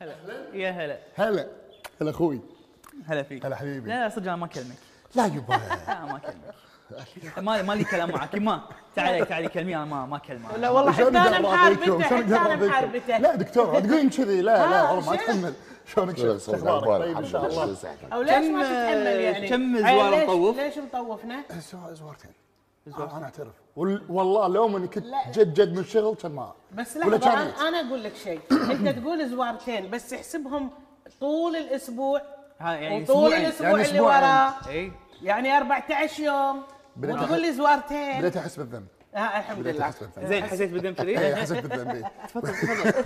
هلا. يا هلا. هلا. هلا أخوي. هلا فيك. هلا حبيبي. لا لا صدق أنا ما أكلمك. لا يبا. لا ما أكلمك. ما ما لي كلام معك. ما تعالي تعالي كلمي أنا ما ما اكلمك لا والله حتى أنا؟ محاربته حتى أنا؟ محاربته. لا دكتور تقولين كذي. لا لا ها، والله ما؟ اتحمل شلونك؟ شو أخبارك؟ طيب إن شاء الله. أو ليش ما تتحمل يعني؟ كم عيل زوار مطوف؟ ليش مطوفنا؟ زو- زوارتين. آه، أنا أعترف. وال- والله لو إني كنت جد جد من الشغل كان ما بس لحظة كان أنا- أنا أقول لك شيء. أنت تقول زوارتين بس احسبهم طول الأسبوع. ها يعني وطول. الأسبوع يعني اللي. وراه. إي. يعني 14 يوم. وتقول لي زوارتين. بديت أحس بالذنب. آه الحمد بديت لله. أحس بالذنب. زين حسيت بالذنب كذي؟ اي حسيت بالذنب. تفضل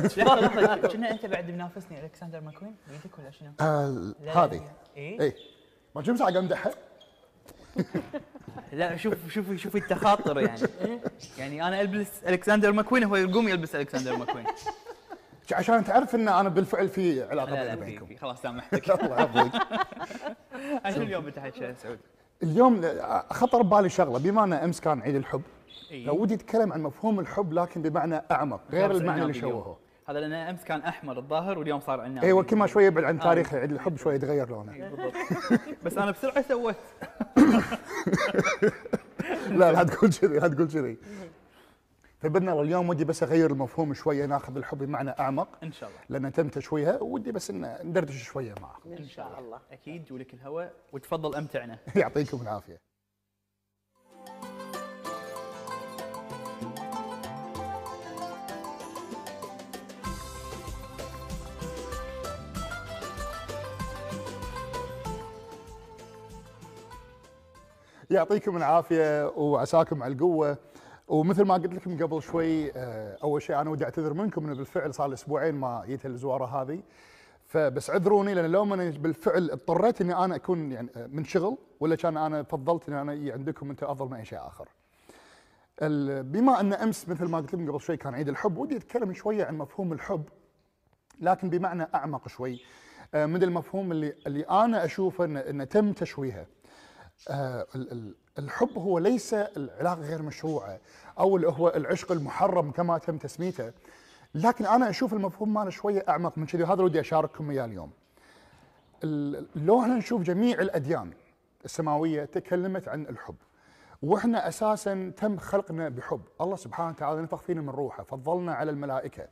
تفضل. كنا أنت بعد منافسني ألكسندر ماكوين؟ بيدك ولا شنو؟ آه، لا، هذه. إي. اي ما كم ساعه قاعد امدحها لا شوف شوف شوف التخاطر يعني. يعني أنا ألبس ألكسندر ماكوين هو يقوم يلبس ألكسندر ماكوين. عشان تعرف إن أنا بالفعل في علاقة في خلاص سامحتك. الله يعافيك. اليوم بتحكي سعود اليوم خطر ببالي شغلة بما ان أمس كان عيد الحب. إي. ودي أتكلم عن مفهوم الحب لكن بمعنى أعمق غير المعنى اللي. شوهه. هذا لأن أمس كان أحمر الظاهر واليوم صار عنابي إيوه كل ما شوي يبعد عن آه. تاريخ عيد الحب شوي يتغير لونه. بالضبط. بس أنا بسرعة سويت. لا لا تقول كذي لا تقول كذي فبدنا اليوم ودي بس أغير المفهوم شوية ناخذ الحب بمعنى أعمق. إن شاء الله. لأن تم تشويها ودي بس إن ندردش شوية معه إن شاء الله. أكيد جولك الهواء وتفضل أمتعنا. يعطيكم العافية. يعطيكم العافية وعساكم على القوة ومثل ما قلت لكم قبل شوي آه، أول شيء أنا ودي أعتذر منكم إنه بالفعل صار أسبوعين ما جيت الزواره هذه فبس عذروني لأن لو أنا بالفعل اضطريت إني أنا أكون يعني آه، من شغل ولا كان أنا فضلت إني أنا عندكم أنتم أفضل من أي شيء آخر. بما أن أمس مثل ما قلت لكم قبل شوي كان عيد الحب ودي أتكلم شوية عن مفهوم الحب لكن بمعنى أعمق شوي آه، من المفهوم اللي اللي أنا أشوفه انه إنه تم تشويهه. آه، ال- ال- الحب هو ليس العلاقة غير مشروعة أو اللي هو العشق المحرم كما تم تسميته لكن أنا أشوف المفهوم ماله شوية أعمق من كذي وهذا ودي أشارككم إياه اليوم. ال- لو إحنا نشوف جميع الأديان السماوية تكلمت عن الحب وإحنا أساسا تم خلقنا بحب، الله سبحانه وتعالى نفخ فينا من روحه، فضلنا على الملائكة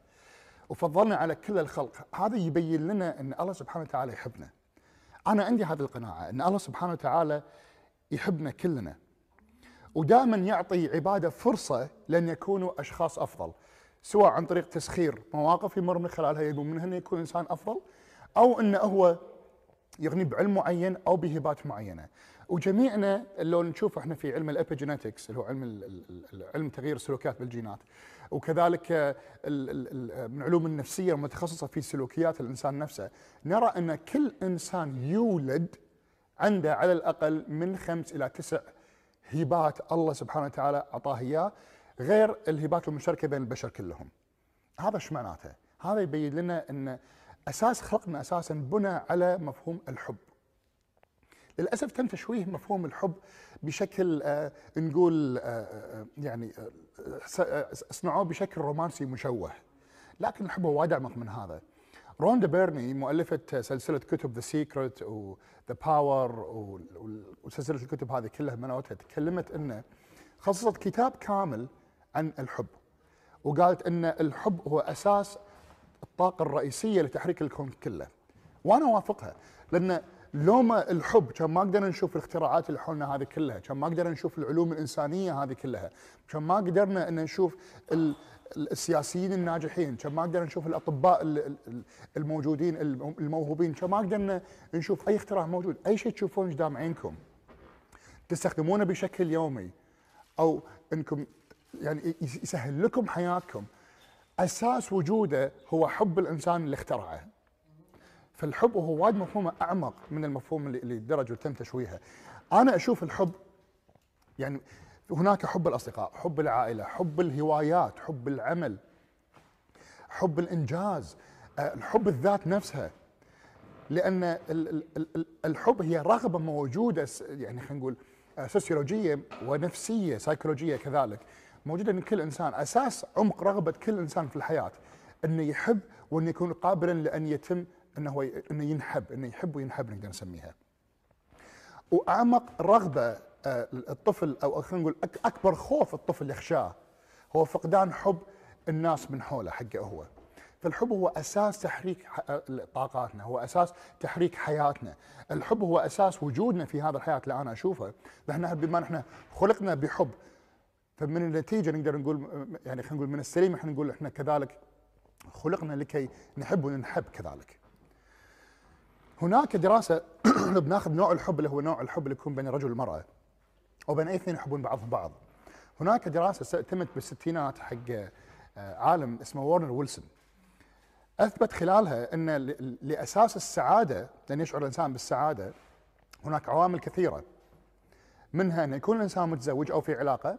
وفضلنا على كل الخلق، هذا يبين لنا إن الله سبحانه وتعالى يحبنا. أنا عندي هذه القناعة إن الله سبحانه وتعالى يحبنا كلنا. ودائما يعطي عباده فرصة لأن يكونوا أشخاص أفضل سواء عن طريق تسخير مواقف يمر من خلالها يبون منها إنه يكون إنسان أفضل أو إنه هو يغني بعلم معين أو بهبات معينة وجميعنا لو نشوف إحنا في علم الابيجينetics اللي هو علم علم تغيير السلوكيات بالجينات وكذلك من علوم النفسية المتخصصة في سلوكيات الإنسان نفسه نرى إن كل إنسان يولد عنده على الأقل من خمس إلى تسع هبات الله سبحانه وتعالى أعطاه إياه غير الهبات المشتركة بين البشر كلهم. هذا إيش معناته؟ هذا يبين لنا إن أساس خلقنا أساسا بنى على مفهوم الحب. للأسف تم تشويه مفهوم الحب بشكل آه نقول آه آه يعني آه س- آه، صنعوه بشكل رومانسي مشوه. لكن الحب هو وايد أعمق من هذا. روندا بيرني مؤلفة سلسلة كتب The Secret و The Power وسلسلة الكتب هذه كلها منوتها تكلمت إنه خصصت كتاب كامل عن الحب. وقالت إن الحب هو أساس الطاقة الرئيسية لتحريك الكون كله. وأنا أوافقها لأن لو ما الحب كان ما قدرنا نشوف الاختراعات اللي حولنا هذه كلها، كان ما قدرنا نشوف العلوم الإنسانية هذه كلها، كان ما قدرنا إن نشوف السياسيين الناجحين، كان ما قدرنا نشوف الأطباء ال- ال- الموجودين الم- الموهوبين، كان ما قدرنا نشوف أي اختراع موجود، أي شيء تشوفونه قدام عينكم تستخدمونه بشكل يومي أو إنكم يعني يس- يسهل لكم حياتكم أساس وجوده هو حب الإنسان اللي اخترعه. فالحب هو وايد مفهومه أعمق من المفهوم اللي درج وتم تشويهه. أنا أشوف الحب يعني هناك حب الأصدقاء، حب العائلة، حب الهوايات، حب العمل، حب الإنجاز، آه، الحب الذات نفسها. لأن ال- ال- ال- ال- الحب هي رغبة موجودة يعني خلينا نقول آه، سوسيولوجية ونفسية سيكولوجيه كذلك موجودة من كل إنسان أساس عمق رغبة كل إنسان في الحياة إنه يحب وإنه يكون قابلا لأن يتم إنه هو إنه ينحب إنه يحب وينحب نقدر نسميها. وأعمق رغبة الطفل أو خلينا نقول أكبر خوف الطفل يخشاه هو فقدان حب الناس من حوله حقه هو. فالحب هو أساس تحريك آه، طاقاتنا، هو أساس تحريك حياتنا، الحب هو أساس وجودنا في هذا الحياة اللي أنا أشوفه، نحن بما نحن خلقنا بحب فمن النتيجة نقدر نقول يعني خلينا نقول من السليم إحنا نقول إحنا كذلك خلقنا لكي نحب وننحب كذلك. هناك دراسة بناخذ نوع الحب اللي هو نوع الحب اللي يكون بين الرجل والمرأة أو بين أي اثنين يحبون بعضهم بعض. هناك دراسة تمت بالستينات حق آه، عالم اسمه وارنر ويلسون. أثبت خلالها أن لأساس السعادة لأن يشعر الإنسان بالسعادة هناك عوامل كثيرة. منها أن يكون الإنسان متزوج أو في علاقة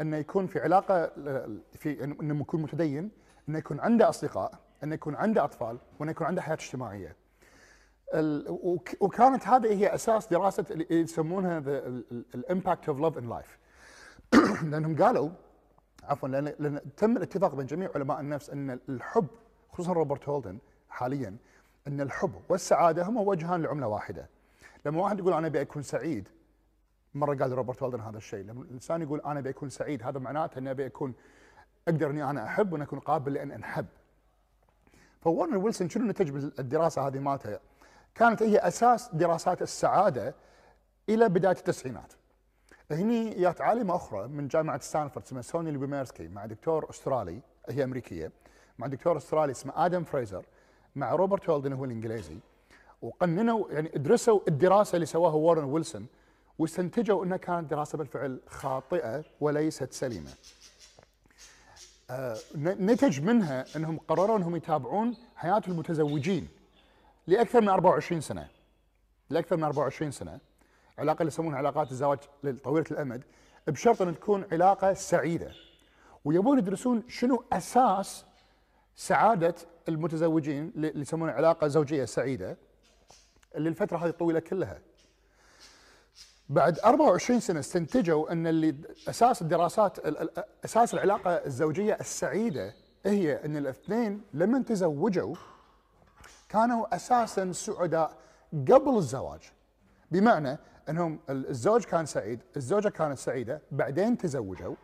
انه يكون في علاقة ل- في انه يكون متدين انه يكون عنده أصدقاء انه يكون عنده أطفال وانه يكون عنده حياة اجتماعية وكانت هذه هي أساس دراسة اللي يسمونها ال impact of love on life لأنهم قالوا عفوا لأن لأن تم الاتفاق بين جميع علماء النفس أن الحب خصوصا روبرت هولدن حاليا أن الحب والسعادة هما وجهان لعملة واحدة. لما واحد يقول أنا ابي اكون سعيد مرة قال روبرت هولدن هذا الشيء. لما الإنسان يقول أنا ابي اكون سعيد هذا معناته أني ابي اكون أقدر أني أنا أحب وان أكون قابل لأن أنحب. وورنر ويلسون شنو نتج بالدراسة هذه مالته؟ كانت هي أساس دراسات السعادة إلى بداية التسعينات. هني جات عالمه أخرى من جامعة ستانفورد اسمها سوني ليوبوميرسكي مع دكتور أسترالي هي أمريكية مع دكتور أسترالي اسمه آدم فريزر مع روبرت هولدن هو الإنجليزي وقننوا يعني درسوا الدراسة اللي سواها وارن ويلسون واستنتجوا إنها كانت دراسة بالفعل خاطئة وليست سليمة. آه، نتج منها إنهم قرروا إنهم يتابعون حياة المتزوجين لأكثر من 24 سنة. لأكثر من 24 سنة. علاقه اللي يسمونها علاقات الزواج طويله الأمد بشرط أن تكون علاقة سعيدة. ويبون يدرسون شنو أساس سعادة المتزوجين اللي يسمونها علاقة زوجية سعيدة اللي الفترة هذه الطويله كلها. بعد 24 سنة استنتجوا أن اللي أساس الدراسات ال- ال- أساس العلاقة الزوجية السعيدة هي أن الاثنين لما تزوجوا كانوا أساسا سعداء قبل الزواج. بمعنى أنهم ال- الزوج كان سعيد، الزوجة كانت سعيدة، بعدين تزوجوا.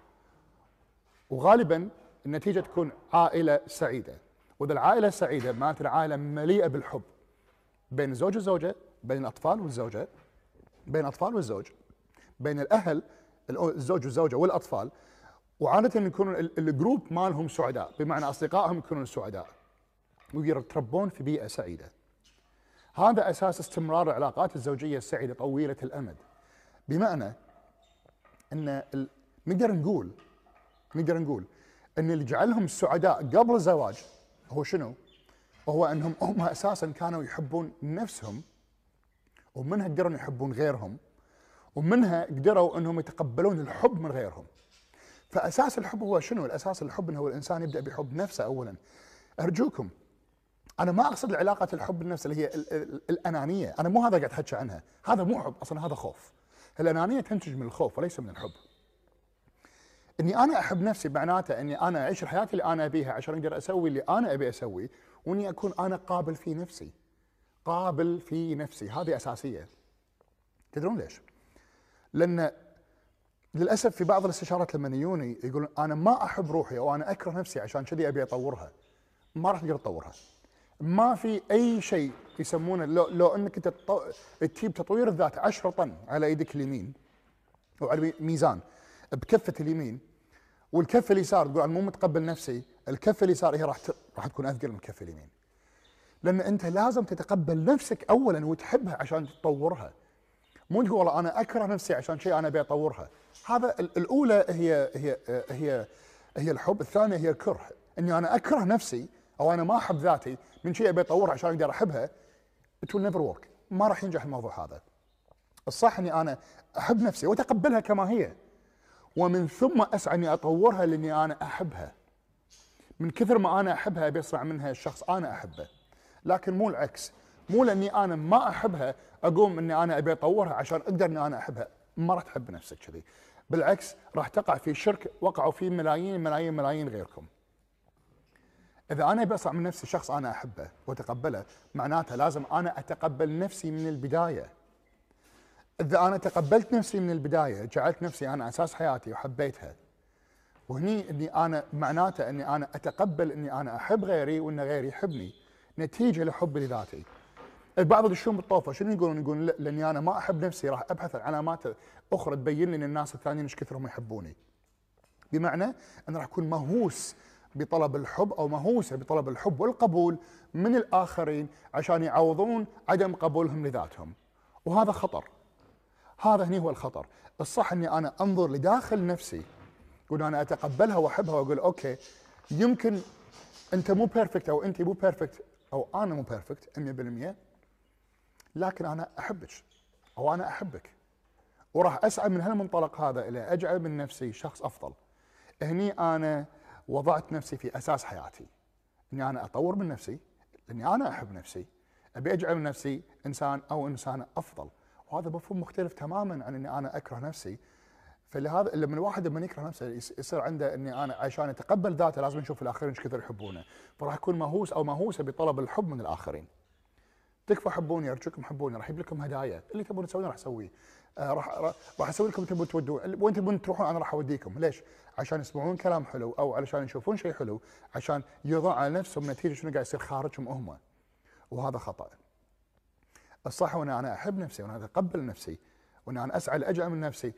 وغالبا النتيجة تكون عائلة سعيدة، وإذا العائلة سعيدة معناته عائله مليئة بالحب بين الزوج والزوجه، بين الأطفال والزوجة، بين الأطفال والزوج بين الأهل الزوج والزوجة والأطفال. وعادة يكون ال- الجروب مالهم سعداء بمعنى أصدقائهم يكونون سعداء. ويتربون في بيئة سعيدة هذا أساس استمرار العلاقات الزوجية السعيدة طويلة الأمد بمعنى ال- نقدر نقول نقدر نقول إن اللي جعلهم سعداء قبل الزواج هو شنو؟ هو إنهم هم أساسا كانوا يحبون نفسهم ومنها قدروا يحبون غيرهم ومنها قدروا إنهم يتقبلون الحب من غيرهم فأساس الحب هو شنو؟ الأساس الحب هو الإنسان يبدأ بحب نفسه اولا أرجوكم أنا ما أقصد العلاقة الحب النفس اللي هي ال ال الأنانية، أنا مو هذا قاعد احكي عنها، هذا مو حب أصلا هذا خوف. الأنانية تنتج من الخوف وليس من الحب. إني أنا أحب نفسي معناته إني أنا أعيش الحياة اللي أنا أبيها عشان أقدر أسوي اللي أنا أبي اسويه وإني أكون أنا قابل في نفسي. قابل في نفسي، هذه أساسية. تدرون ليش؟ لأن للأسف في بعض الاستشارات لما يجوني يقولون أنا ما أحب روحي أو أنا أكره نفسي عشان كذي أبي أطورها. ما راح تقدر تطورها. ما في أي شيء يسمونه لو لو إنك انت تجيب تطوير الذات 10 طن على إيدك اليمين أو على ميزان بكفة اليمين والكفه اليسار تقول أنا مو متقبل نفسي، الكفه اليسار هي راح راح تكون أثقل من الكفه اليمين. لأن أنت لازم تتقبل نفسك اولا وتحبها عشان تطورها. مو تقول والله أنا أكره نفسي عشان شيء أنا أبي أطورها. هذا ال- الأولى هي هي هي هي الحب، الثانية هي الكره، إني أنا أكره نفسي أو أنا ما أحب ذاتي من شيء أبي اطورها عشان أقدر أحبها it will never work ما راح ينجح الموضوع هذا. الصح إني أنا أحب نفسي وأتقبلها كما هي ومن ثم أسعى إني أطورها لإني أنا أحبها. من كثر ما أنا أحبها بيصنع منها شخص أنا أحبه. لكن مو العكس، مو لأني أنا ما أحبها أقوم إني أنا أبي أطورها عشان أقدر إني أنا أحبها، ما راح تحب نفسك كذي. بالعكس راح تقع في شرك وقعوا فيه ملايين ملايين ملايين غيركم. إذا أنا اصنع من نفسي شخص أنا أحبه وأتقبله معناته لازم أنا أتقبل نفسي من البداية إذا أنا تقبلت نفسي من البداية جعلت نفسي أنا أساس حياتي وحبيتها وهني إني أنا معناته إني أنا أتقبل إني أنا أحب غيري وإن غيري يحبني نتيجة لحبي لذاتي. البعض يدشون بالطوفة شنو يقولون؟ يقولون لا لأني أنا ما أحب نفسي راح أبحث عن علامات أخرى تبين لي إن الناس الثانيين إيش كثرهم يحبوني. بمعنى أنا راح أكون مهووس بطلب الحب أو مهووسة بطلب الحب والقبول من الآخرين عشان يعوضون عدم قبولهم لذاتهم. وهذا خطر. هذا هني هو الخطر، الصح إني أنا أنظر لداخل نفسي يقول أنا أتقبلها وأحبها وأقول okay يمكن أنت مو perfect أو انت مو perfect أو أنا مو perfect 100% لكن أنا أحبك أو أنا أحبك وراح أسعى من هالمنطلق هذا إلى أجعل من نفسي شخص أفضل. هني أنا وضعت نفسي في أساس حياتي. إني أنا أطور من نفسي لاني أنا أحب نفسي. أبي أجعل من نفسي إنسان أو إنسانة أفضل. وهذا مفهوم مختلف تماما عن إني أنا أكره نفسي فلهذا لما الواحد لما يكره نفسه يصير عنده إني أنا عشان اتقبل ذاته لازم نشوف الآخرين إيش كثر يحبونه فراح يكون مهووس أو مهووسة بطلب الحب من الآخرين تكفى حبوني أرجوكم حبوني راح أجيب لكم هدايا اللي تبون تسوونه راح اسويه راح راح أسوي لكم تبون تودون وين تبون تروحون أنا راح أوديكم. ليش؟ عشان يسمعون كلام حلو أو علشان يشوفون شيء حلو عشان يرضون على نفسهم نتيجة شنو قاعد يصير خارجهم هم. وهذا خطأ. الصح وان أنا أحب نفسي وأنا أتقبل نفسي وأن أنا أسعى لاجعل من نفسي.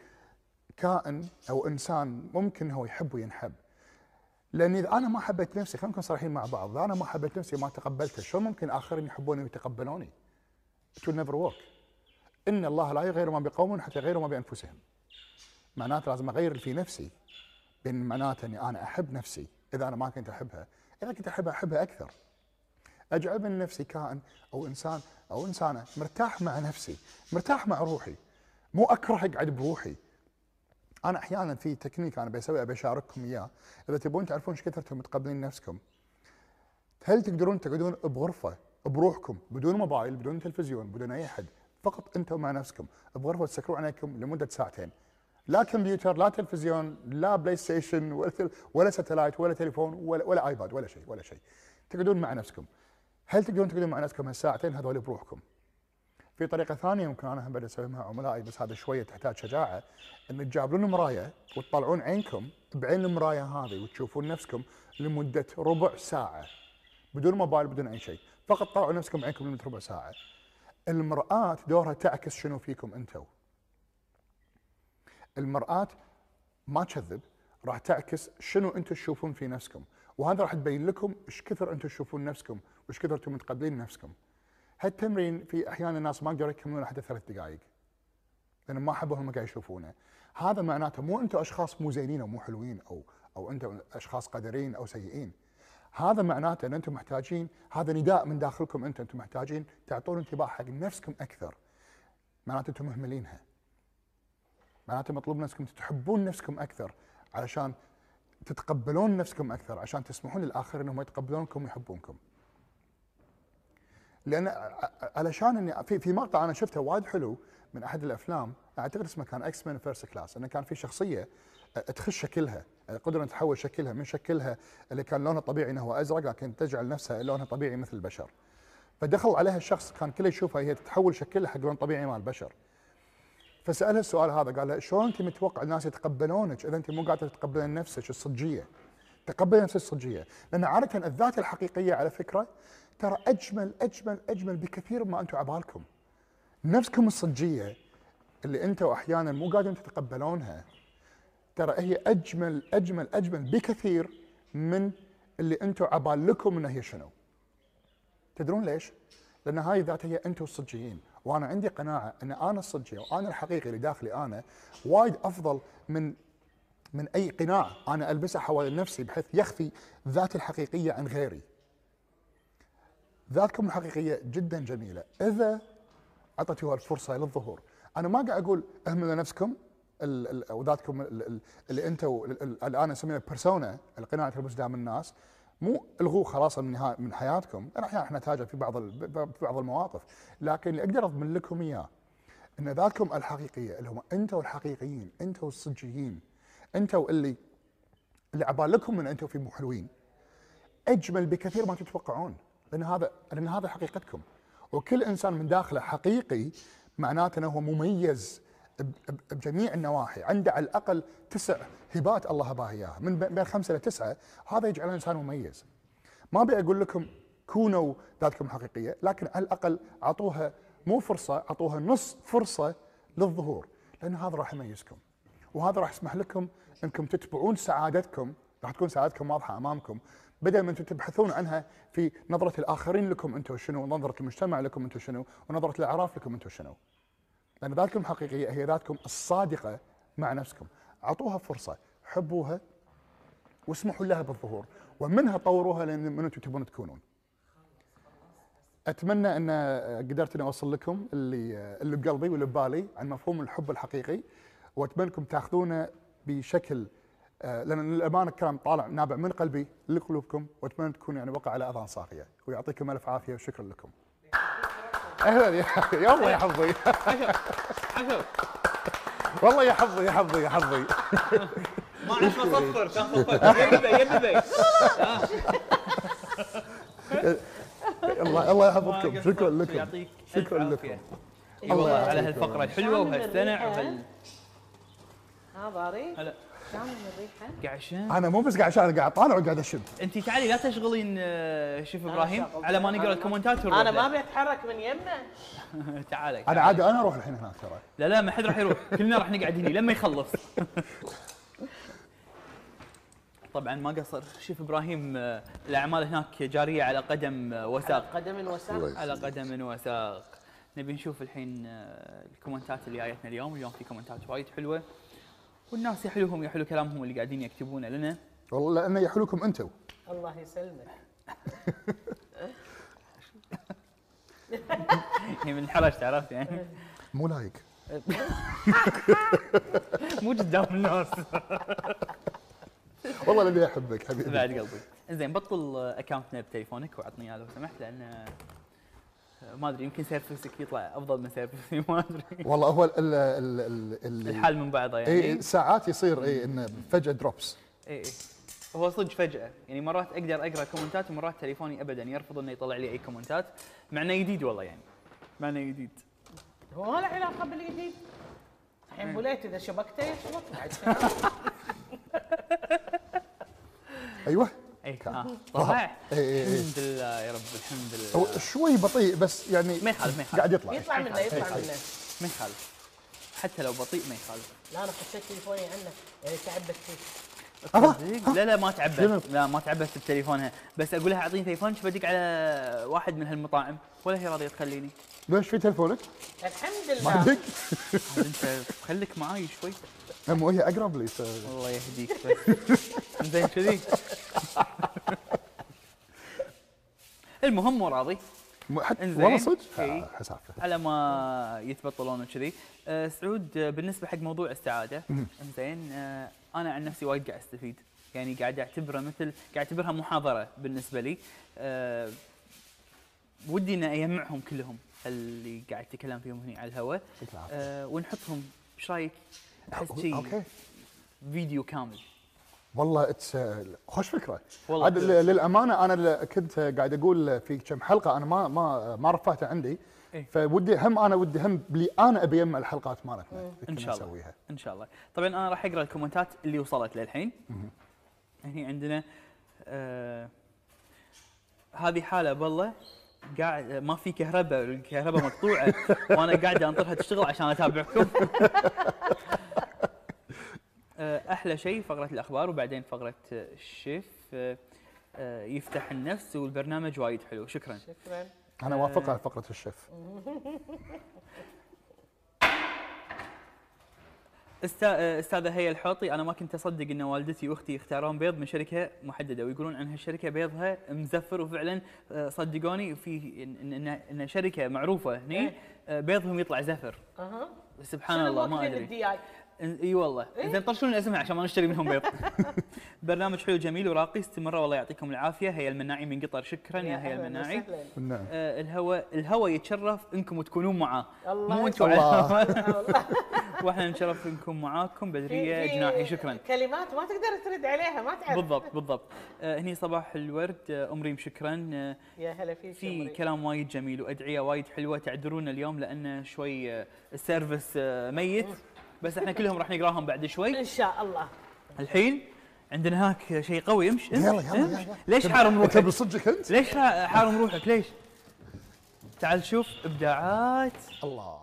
كائن أو إنسان ممكن هو يحب وينحب. لأن إذا أنا ما حبيت نفسي خلينا نكون صريحين مع بعض إذا أنا ما حبيت نفسي وما تقبلتها شلون ممكن آخرين يحبوني ويتقبلوني؟ It will never work. إن الله لا يغير ما بقوم حتى يغيروا ما بأنفسهم. معناته لازم أغير في نفسي بين معناته إني أنا أحب نفسي إذا أنا ما كنت أحبها. إذا كنت أحبها أحبها أكثر. اجعل من نفسي كائن أو إنسان أو إنسانة مرتاح مع نفسي مرتاح مع روحي مو اكره اقعد بروحي. أنا أحيانا في تكنيك أنا بسوي ابي اشارككم إياه. إذا تبون تعرفون إيش كثرتم متقبلين نفسكم. هل تقدرون تقعدون بغرفة بروحكم بدون موبايل بدون تلفزيون بدون أي أحد؟ فقط أنتم مع نفسكم. بغرفه تسكرون عليكم لمدة ساعتين. لا كمبيوتر لا تلفزيون لا بلاي ستيشن ولا ولا satellite ولا تليفون ولا ولا آيباد ولا شيء ولا شيء. تقعدون مع نفسكم. هل تقدرون تقعدون مع نفسكم هالساعتين هذول بروحكم؟ في طريقة ثانية ممكن أنا هم أسويها مع عملائي بس هذا شوية تحتاج شجاعة إن تجابلون مراية وتطلعون عينكم بعين المراية هذه وتشوفون نفسكم لمدة ربع ساعة. بدون موبايل بدون أي شيء. فقط طلعوا نفسكم عينكم لمدة ربع ساعة. المرآة دورها تعكس شنو فيكم أنتم المرآة ما تكذب راح تعكس شنو أنتم تشوفون في نفسكم. وهذا راح تبين لكم إيش كثر أنتم تشوفون نفسكم وإيش كثر أنتم متقبلين نفسكم. هالتمرين في أحيانا الناس ما يقدروا يكملون حتى ثلاث دقائق لأن ما حبوا هم قاعد يشوفونه. هذا معناته مو أنتم أشخاص مو زينين أو مو حلوين أو أو أنتم أشخاص قدرين أو سيئين. هذا معناته إن أنتم محتاجين هذا نداء من داخلكم أنتم أنتم محتاجين تعطون انتباه حق نفسكم أكثر. معناته أنتم مهملينها. معناته مطلوب نفسكم تحبون نفسكم أكثر علشان تتقبلون نفسكم أكثر عشان تسمحون للآخرين إنهم يتقبلونكم ويحبونكم. لأن علشان إني في في مقطع أنا شفته وايد حلو من أحد الأفلام أعتقد اسمه كان X-Men First Class إنه كان في شخصية تخش شكلها. قدرة تحول شكلها من شكلها اللي كان لونه طبيعي إنه هو أزرق لكن تجعل نفسها لونها طبيعي مثل البشر. فدخل عليها الشخص كان كله يشوفها هي تتحول شكلها حق لون طبيعي مال البشر. فسالها السؤال هذا قال لها شلون أنت متوقع الناس يتقبلونك إذا أنت مو قاعدة تتقبلين نفسك الصجيه؟ تقبلي نفسك الصجيه، لأن عادة الذات الحقيقية على فكرة ترى أجمل أجمل أجمل بكثير مما أنتم عبالكم. نفسكم الصجيه اللي أنتم أحيانا مو قادرين تتقبلونها ترى هي أجمل أجمل أجمل بكثير من اللي أنتم عبال لكم انها هي شنو. تدرون ليش؟ لأن هاي ذات هي أنتم الصجيين وأنا عندي قناعة إن أنا الصجي وأنا الحقيقي اللي داخلي أنا وايد أفضل من من أي قناع أنا البسه حوالين نفسي بحيث يخفي ذاتي الحقيقية عن غيري. ذاتكم الحقيقية جدا جميلة إذا اعطيتوها الفرصة للظهور. أنا ما قاعد أقول اهملوا نفسكم وذاتكم اللي أنتم الآن نسميها بيرسونا القناع اللي تلبس الناس مو الغوه خلاص من من حياتكم. أنا أحيانا إحنا نحتاجها في بعض في بعض المواقف. لكن اللي أقدر أضمن لكم إياه إن ذاتكم الحقيقية اللي هم أنتم الحقيقيين أنتم الصجيين أنتم اللي اللي عبالكم إن أنتم في مو حلوين أجمل بكثير ما تتوقعون لأن هذا لأن هذا حقيقتكم. وكل إنسان من داخله حقيقي معناته إنه هو مميز بجميع النواحي عنده على الأقل تسع هبات الله هباه إياها من بين خمسة لتسعه هذا يجعله انسان مميز. ما أبي أقول لكم كونوا ذاتكم حقيقية لكن على الأقل أعطوها مو فرصة أعطوها نص فرصة للظهور لأن هذا راح يميزكم. وهذا راح يسمح لكم إنكم تتبعون سعادتكم راح تكون سعادتكم واضحة أمامكم. بدل أنتم تبحثون عنها في نظرة الآخرين لكم أنتم شنو ونظرة المجتمع لكم أنتم شنو ونظرة الأعراف لكم أنتم شنو. لأن ذاتكم الحقيقيه هي ذاتكم الصادقة مع نفسكم أعطوها فرصة حبوها واسمحوا لها بالظهور ومنها طوروها لأن من أنتم تبون تكونون أتمنى أن قدرت اني أوصل لكم اللي اللي بقلبي واللي ببالي عن مفهوم الحب الحقيقي وأتمنى أنكم تأخذونه بشكل آه، لأن للامانه الكلام طالع نابع من قلبي لقلوبكم وأتمنى تكون يعني وقع على أذان صاغيه ويعطيكم ألف عافية وشكرا لكم. أهلا يا يا الله يا حظي. والله يا حظي يا حظي يا حظي. ما عرفت اصفر كان صفر. يبدأ يبدأ الله الله يحفظكم. شكرا لكم. شكرا لكم. عافية. الله الله على هالفقرة الحلوة وهالسنع. وهال ها ضاري هلا. الريحه أنا مو بس قاعد عشان قاعد طالع وقاعد أشم. انت تعالي لا تشغلين آه، شيف إبراهيم. على ما نقرأ الكومنتات أنا ما. أبي أتحرك من يمه. تعالي. أنا عادي أنا أروح الحين هناك ترى. لا لا ما حد راح يروح. كلنا راح نقعد هني لما يخلص. طبعا ما قصر. شيف إبراهيم آه، الأعمال هناك جارية على قدم آه، على وساق؟ قدم وساق على قدم وساق. نبي نشوف الحين الكومنتات اللي جايتنا اليوم. اليوم في كومنتات وايد حلوة. والناس يحلوهم يحلو كلامهم اللي قاعدين يكتبونه لنا والله لأنه يحلوكم أنتم الله يسلمك. هي من انحرجت عرفت يعني؟ مو لايق مو قدام الناس. والله لأني أحبك حبيبي. بعد قلبي. زين بطل account نا بتليفونك وعطني اياه لو سمحت لأن ما أدري يمكن service ك يطلع أفضل من service ي ما أدري. والله هو ال ال ال ال الحال من بعضه يعني. اي ساعات يصير اي انه فجأة drops اي اي هو صدق فجأة. يعني مرات أقدر أقرأ comment ات ومرات تليفوني ابدا يرفض إنه يطلع لي أي comment ات مع إنه جديد والله يعني. مع إنه جديد هو ما له علاقة بالجديد الحين بوليت إذا شبكته يشبك بعد أيوه. اي ها طلع إي إي إي. الحمد لله يا رب الحمد هو لله شوي بطيء بس يعني ما يخالف ما يخالف. قاعد يطلع. يطلع منه يطلع منه ما يخالف. حتى لو بطيء ما يخالف. لا أنا خشيت تليفوني عنه. يعني تعبت فيه. تصدق؟ لا لا ما؟ تعبت. لا ما تعبت بتليفونها. بس أقول لها أعطيني تليفونك بدق على واحد من هالمطاعم؟ ولا هي راضية تخليني. ليش في تلفونك؟ الحمد ما لله. دق عاد أنت خليك معاي شوي. مو هي أقرب لي الله يهديك بس زين كذي. المهم مو راضي. حتى. والله صدق؟ حسافه على ما يتبطلون وكذي. آه، سعود بالنسبة حق موضوع السعادة إنزين آه، أنا عن نفسي وايد قاعد أستفيد. يعني قاعد أعتبره مثل قاعد أعتبرها محاضرة بالنسبة لي. آه، ودي ان أجمعهم كلهم اللي قاعد أتكلم فيهم هنا على الهواء. ونحطهم إيش رأيك؟ احس شيء okay فيديو كامل والله it's خوش فكرة. والله عاد للأمانة أنا كنت قاعد أقول في كم حلقة أنا ما ما ما رفعتها عندي. إيه. فودي هم أنا ودي هم بلي أنا أبي اجمع الحلقات مالتنا. اللي إن شاء الله. نسويها. إن شاء الله. طبعا أنا راح أقرأ الكومنتات اللي وصلت للحين. هني عندنا آه هذه حالة بالله قاعد ما في كهرباء الكهرباء مقطوعة. وأنا قاعد أنطرها تشتغل عشان أتابعكم. أحلى شيء فقرة الأخبار وبعدين فقرة آه، الشيف آه، آه، يفتح النفس والبرنامج وايد حلو. شكرا. شكرا. أنا وافق على فقرة الشيف. أستا- أستاذة هي الحوطي أنا ما كنت أصدق إن والدتي وأختي يختارون بيض من شركة محددة ويقولون عن هالشركه بيضها مزفر وفعلا آه، صدقوني في ان ان, إن شركة معروفة هني إيه. آه، بيضهم يطلع زفر. سبحان الله ما أدري. إي والله. زين طرشون الاسماء عشان ما نشتري منهم بيض. برنامج حلو جميل وراقي استمروا والله يعطيكم العافية. هي المناعي من قطر شكرا يا هي أهلاً المناعي. آه الهوى الهوى يتشرف إنكم تكونون معاه. الله مو أنتم وإحنا نتشرف نكون معاكم. بدرية جناحي شكرا. كلمات ما تقدر ترد عليها ما تعرف. بالضبط بالضبط. آه هني صباح الورد. آه ام ريم شكرا. آه يا هلا فيك في. كلام وايد جميل وأدعية وايد حلوة تعذرونا اليوم لأن شوي آه، ال service آه، ميت. بس إحنا كلهم راح نقراهم بعد شوي إن شاء الله الحين عندنا هناك شيء قوي امش يلا، امش يلا، امش يلا. ليش حارم انت روحك؟ بصدقك أنت؟ ليش حا- حارم روحك ليش؟ تعال شوف إبداعات الله